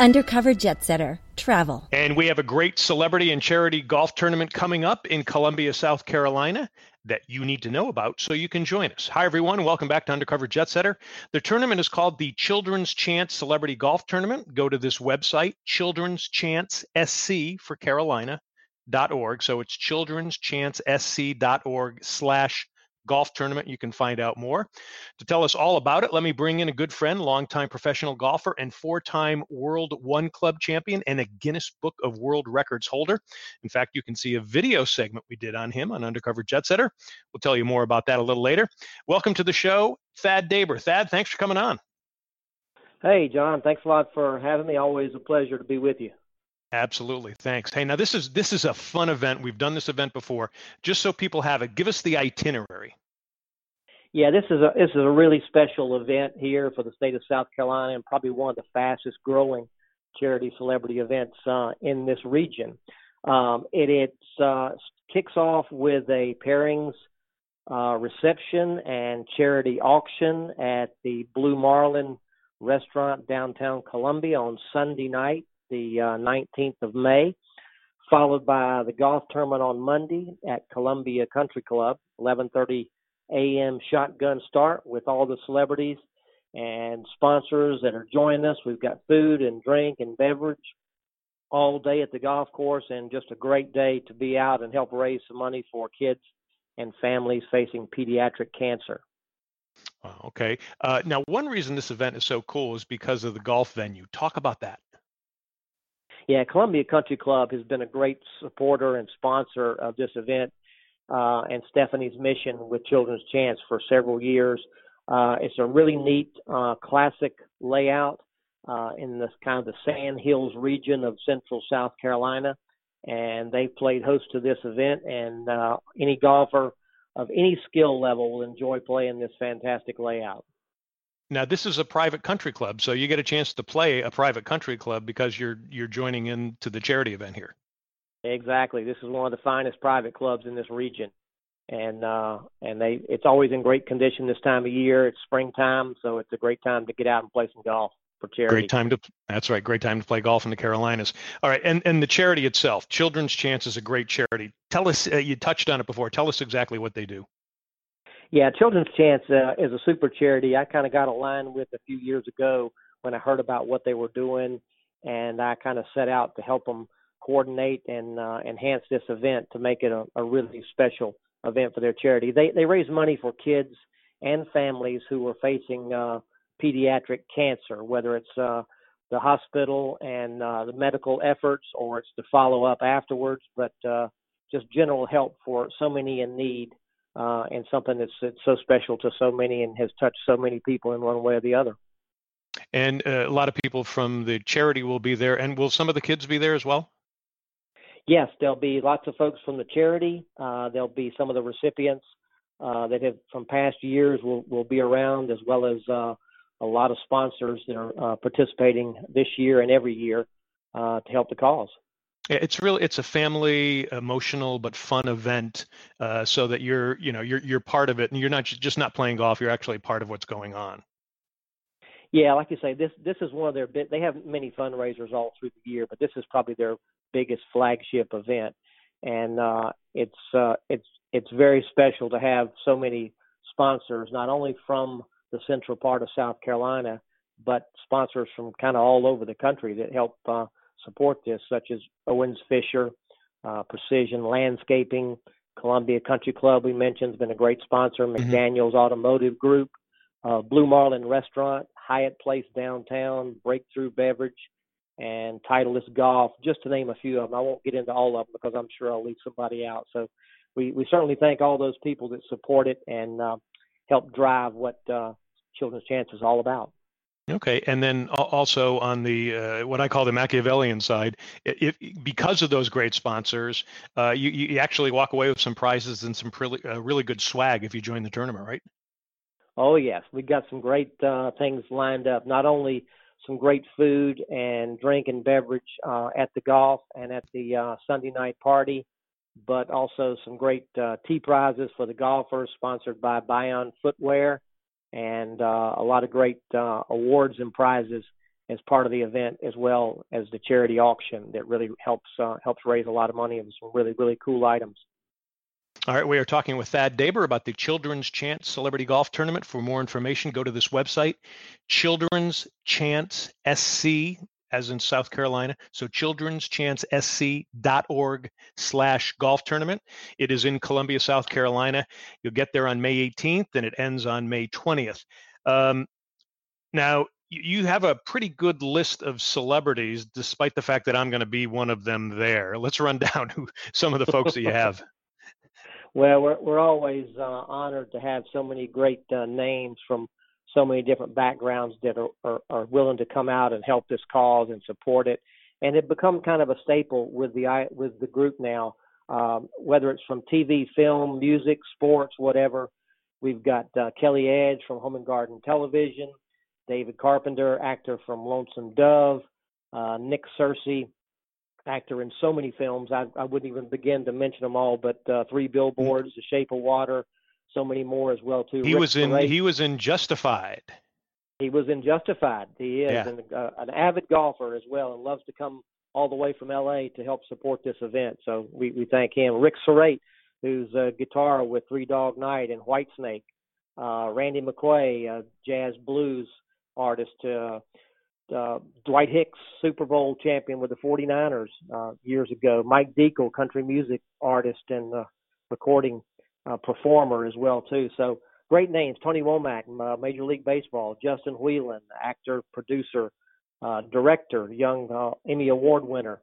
Undercover Jet Setter. Travel. And we have a great celebrity and charity golf tournament coming up in Columbia, South Carolina that you need to know about so you can join us. Hi, everyone. Welcome back to Undercover Jet Setter. The tournament is called the Children's Chance Celebrity Golf Tournament. Go to this website, Children's Chance SC for Carolina.org. So it's children's chance children'schancesc.org slash golf tournament. You can find out more. To tell us all about it, let me bring in a good friend, longtime professional golfer and four time World One Club champion and a Guinness Book of World Records holder. In fact, you can see a video segment we did on him on Undercover Jet Setter. We'll tell you more about that a little later. Welcome to the show, Thad Daber. Thad, thanks for coming on. Hey, John. Thanks a lot for having me. Always a pleasure to be with you. Absolutely. Thanks. Hey, now this is this is a fun event. We've done this event before. Just so people have it, give us the itinerary. Yeah, this is a this is a really special event here for the state of South Carolina and probably one of the fastest growing charity celebrity events uh, in this region. Um, it it uh, kicks off with a pairings uh, reception and charity auction at the Blue Marlin restaurant downtown Columbia on Sunday night the uh, 19th of May, followed by the golf tournament on Monday at Columbia Country Club, 11:30 a.m. shotgun start with all the celebrities and sponsors that are joining us. We've got food and drink and beverage all day at the golf course, and just a great day to be out and help raise some money for kids and families facing pediatric cancer. okay. Uh, now, one reason this event is so cool is because of the golf venue. Talk about that. Yeah, Columbia Country Club has been a great supporter and sponsor of this event uh, and Stephanie's mission with Children's Chance for several years. Uh, it's a really neat uh, classic layout uh, in this kind of the Sand Hills region of central South Carolina, and they played host to this event. And uh, any golfer of any skill level will enjoy playing this fantastic layout. Now this is a private country club, so you get a chance to play a private country club because you're you're joining in to the charity event here. Exactly. This is one of the finest private clubs in this region. And uh and they it's always in great condition this time of year. It's springtime, so it's a great time to get out and play some golf for charity. Great time to that's right, great time to play golf in the Carolinas. All right, and and the charity itself, Children's Chance is a great charity. Tell us uh, you touched on it before. Tell us exactly what they do. Yeah, Children's Chance uh, is a super charity. I kind of got aligned with a few years ago when I heard about what they were doing, and I kind of set out to help them coordinate and uh, enhance this event to make it a, a really special event for their charity. They they raise money for kids and families who are facing uh, pediatric cancer, whether it's uh, the hospital and uh, the medical efforts or it's the follow up afterwards, but uh, just general help for so many in need uh, and something that's, that's so special to so many and has touched so many people in one way or the other. And uh, a lot of people from the charity will be there. And will some of the kids be there as well? Yes, there'll be lots of folks from the charity. Uh, there'll be some of the recipients uh, that have from past years will, will be around, as well as uh, a lot of sponsors that are uh, participating this year and every year uh, to help the cause. It's really it's a family, emotional but fun event, uh, so that you're you know you're you're part of it, and you're not just not playing golf. You're actually part of what's going on. Yeah, like you say, this this is one of their bit. They have many fundraisers all through the year, but this is probably their biggest flagship event, and uh, it's uh, it's it's very special to have so many sponsors, not only from the central part of South Carolina, but sponsors from kind of all over the country that help uh, support this, such as Owens Fisher, uh, Precision Landscaping, Columbia Country Club, we mentioned, has been a great sponsor, mm-hmm. McDaniels mm-hmm. Automotive Group, uh, Blue Marlin Restaurant, Hyatt Place Downtown, Breakthrough Beverage, and Titleist Golf, just to name a few of them. I won't get into all of them because I'm sure I'll leave somebody out. So we, we certainly thank all those people that support it and uh, help drive what uh, Children's Chance is all about. Okay, and then also on the uh, what I call the Machiavellian side, because of those great sponsors, uh, you, you actually walk away with some prizes and some really uh, really good swag if you join the tournament, right? Oh yes, we've got some great uh, things lined up. Not only some great food and drink and beverage uh, at the golf and at the uh, Sunday night party, but also some great tee prizes for the golfers, sponsored by Bion Footwear and uh, a lot of great uh, awards and prizes as part of the event, as well as the charity auction that really helps uh, helps raise a lot of money and some really really cool items. All right, we are talking with Thad Daber about the Children's Chance Celebrity Golf Tournament. For more information, go to this website, Children's Chance SC, as in South Carolina. So children'schancesc.org slash golf tournament. It is in Columbia, South Carolina. You'll get there on May 18th and it ends on May 20th. Um, now, you have a pretty good list of celebrities, despite the fact that I'm going to be one of them there. Let's run down who some of the folks that you have. Well, we're we're always uh, honored to have so many great uh, names from so many different backgrounds that are, are, are willing to come out and help this cause and support it, and it become kind of a staple with the with the group now. Um, whether it's from TV, film, music, sports, whatever. We've got uh, Kelly Edge from Home and Garden Television, David Carpenter, actor from Lonesome Dove, uh, Nick Searcy, actor in so many films. I, I wouldn't even begin to mention them all, but uh, Three Billboards, The Shape of Water, so many more as well too. He Rick was in he was in Justified. He was in Justified. He is yeah. an, uh, an avid golfer as well, and loves to come all the way from L.A. to help support this event. So we, we thank him. Rick Serrate, who's a guitar with Three Dog Night and Whitesnake. Uh, Randy McQuay, a jazz blues artist. Uh, uh, Dwight Hicks, Super Bowl champion with the 49ers uh, years ago. Mike Deakle, country music artist and uh, recording uh, performer as well too. So great names: Tony Womack, uh, Major League Baseball; Justin Whelan, actor, producer, uh, director, young uh, Emmy Award winner.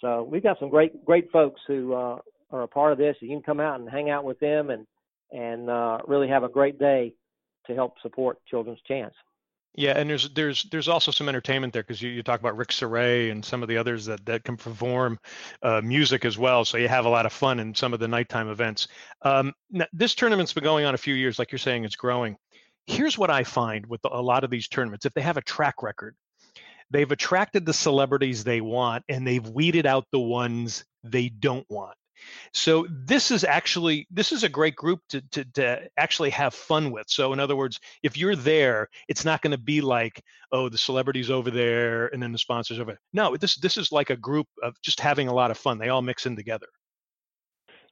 So we've got some great great folks who uh, are a part of this. You can come out and hang out with them and and uh, really have a great day to help support Children's Chance. Yeah, and there's there's there's also some entertainment there because you, you talk about Rick Serrate and some of the others that that can perform uh, music as well. So you have a lot of fun in some of the nighttime events. Um, now, this tournament's been going on a few years, like you're saying, it's growing. Here's what I find with a lot of these tournaments: if they have a track record, they've attracted the celebrities they want, and they've weeded out the ones they don't want. So this is actually this is a great group to, to, to actually have fun with. So in other words, if you're there, it's not going to be like, oh, the celebrities over there and then the sponsors over there. No, this this is like a group of just having a lot of fun. They all mix in together.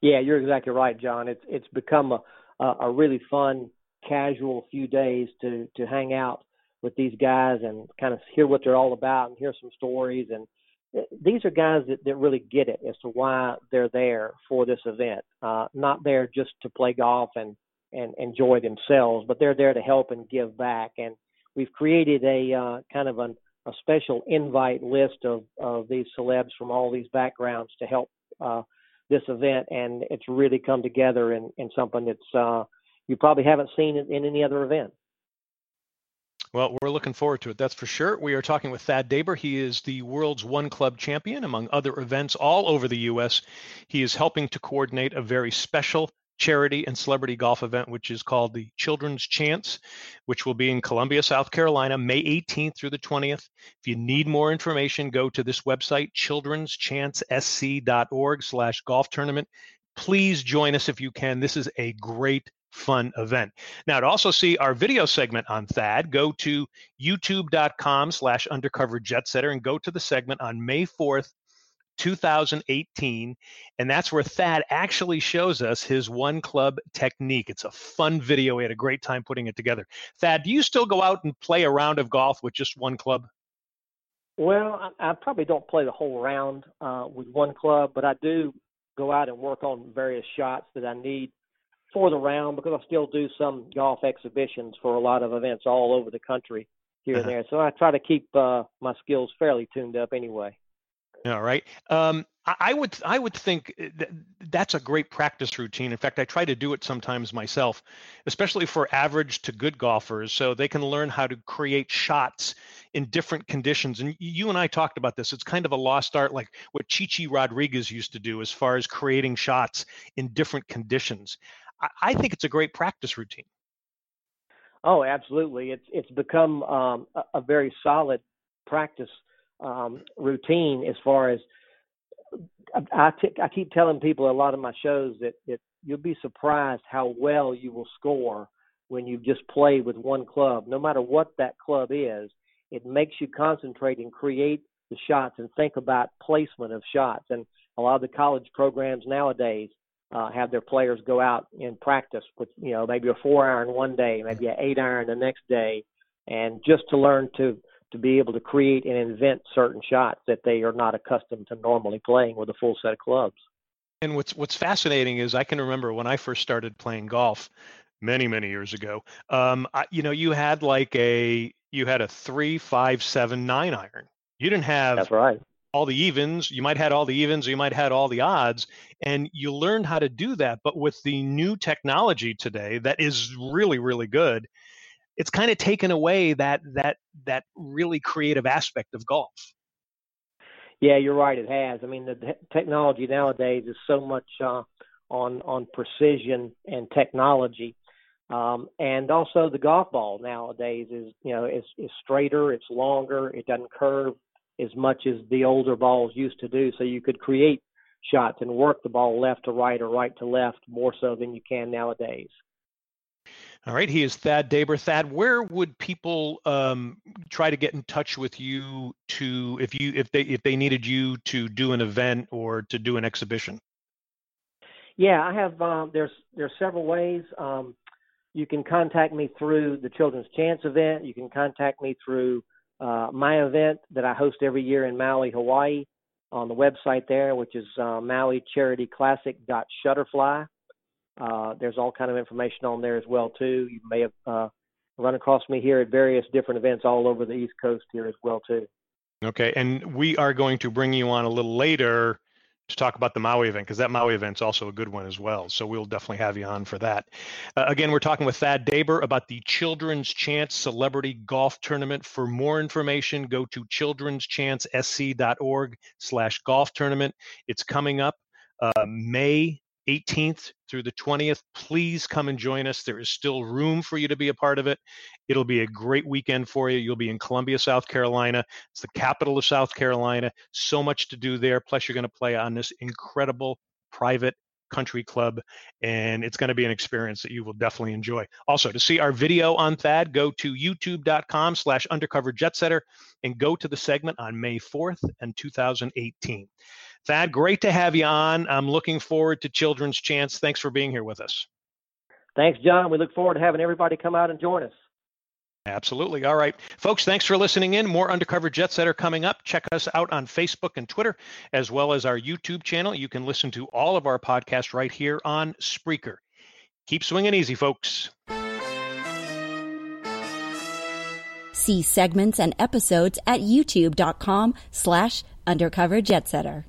Yeah, you're exactly right, John. It's it's become a a really fun, casual few days to to hang out with these guys and kind of hear what they're all about and hear some stories and these are guys that, that really get it as to why they're there for this event. Uh, not there just to play golf and, and enjoy themselves, but they're there to help and give back. And we've created a uh, kind of an, a special invite list of, of these celebs from all these backgrounds to help uh, this event. And it's really come together in, in something that's uh, you probably haven't seen it in any other event. Well, we're looking forward to it, that's for sure. We are talking with Thad Daber. He is the world's one club champion, among other events all over the U.S. He is helping to coordinate a very special charity and celebrity golf event, which is called the Children's Chance, which will be in Columbia, South Carolina, May 18th through the 20th. If you need more information, go to this website, children'schancesc.org slash golf tournament. Please join us if you can. This is a great fun event. Now, to also see our video segment on Thad, go to youtube.com slash undercover and go to the segment on May 4th, 2018. And that's where Thad actually shows us his one club technique. It's a fun video. We had a great time putting it together. Thad, do you still go out and play a round of golf with just one club? Well, I, I probably don't play the whole round uh, with one club, but I do go out and work on various shots that I need for the round because I still do some golf exhibitions for a lot of events all over the country here uh-huh. and there. So I try to keep uh, my skills fairly tuned up anyway. All right. Um, I would I would think that that's a great practice routine. In fact, I try to do it sometimes myself, especially for average to good golfers, so they can learn how to create shots in different conditions. And you and I talked about this. It's kind of a lost art, like what Chi Chi Rodriguez used to do, as far as creating shots in different conditions. I think it's a great practice routine. Oh, absolutely. It's it's become um, a, a, very solid practice um, routine as far as I, t- I keep telling people a lot of my shows that, that you'll be surprised how well you will score when you just play with one club, no matter what that club is. it makes you concentrate and create the shots and think about placement of shots. And a lot of the college programs nowadays uh, have their players go out and practice with, you know, maybe a four iron one day, maybe an eight iron the next day, and just to learn to to be able to create and invent certain shots that they are not accustomed to normally playing with a full set of clubs. And what's what's fascinating is I can remember when I first started playing golf many many years ago. Um, I, you know, you had like a you had a three, five, seven, nine iron. You didn't have that's right all the evens. You might had all the evens, you might had all the odds, and you learned how to do that. But with the new technology today, that is really really good. It's kind of taken away that that that really creative aspect of golf. Yeah, you're right. It has. I mean, the technology nowadays is so much uh, on on precision and technology, um, and also the golf ball nowadays is you know is is straighter, it's longer, it doesn't curve as much as the older balls used to do. So you could create shots and work the ball left to right or right to left more so than you can nowadays. All right, he is Thad Daber. Thad, where would people um, try to get in touch with you to if you if they if they needed you to do an event or to do an exhibition? Yeah, I have. Um, there's there's several ways. Um, you can contact me through the Children's Chance event. You can contact me through uh, my event that I host every year in Maui, Hawaii, on the website there, which is uh, Maui Charity Classic Shutterfly. Uh, there's all kind of information on there as well too. You may have uh, run across me here at various different events all over the East Coast here as well too. Okay, and we are going to bring you on a little later to talk about the Maui event because that Maui event's also a good one as well. So we'll definitely have you on for that. Uh, again, we're talking with Thad Daber about the Children's Chance Celebrity Golf Tournament. For more information, go to children'schanceSC.org slash golf tournament. It's coming up uh, May 18th through the 20th. Please come and join us. There is still room for you to be a part of it. It'll be a great weekend for you. You'll be in Columbia, South Carolina. It's the capital of South Carolina. So much to do there. Plus, you're going to play on this incredible private country club and it's going to be an experience that you will definitely enjoy also to see our video on thad go to youtube.com slash undercover and go to the segment on may 4th and 2018 Thad, great to have you on. I'm looking forward to Children's Chance. Thanks for being here with us. Thanks, John. We look forward to having everybody come out and join us. Absolutely. All right. Folks, thanks for listening in. More Undercover Jet Setter coming up. Check us out on Facebook and Twitter, as well as our YouTube channel. You can listen to all of our podcasts right here on Spreaker. Keep swinging easy, folks. See segments and episodes at youtube.com slash undercover jetsetter.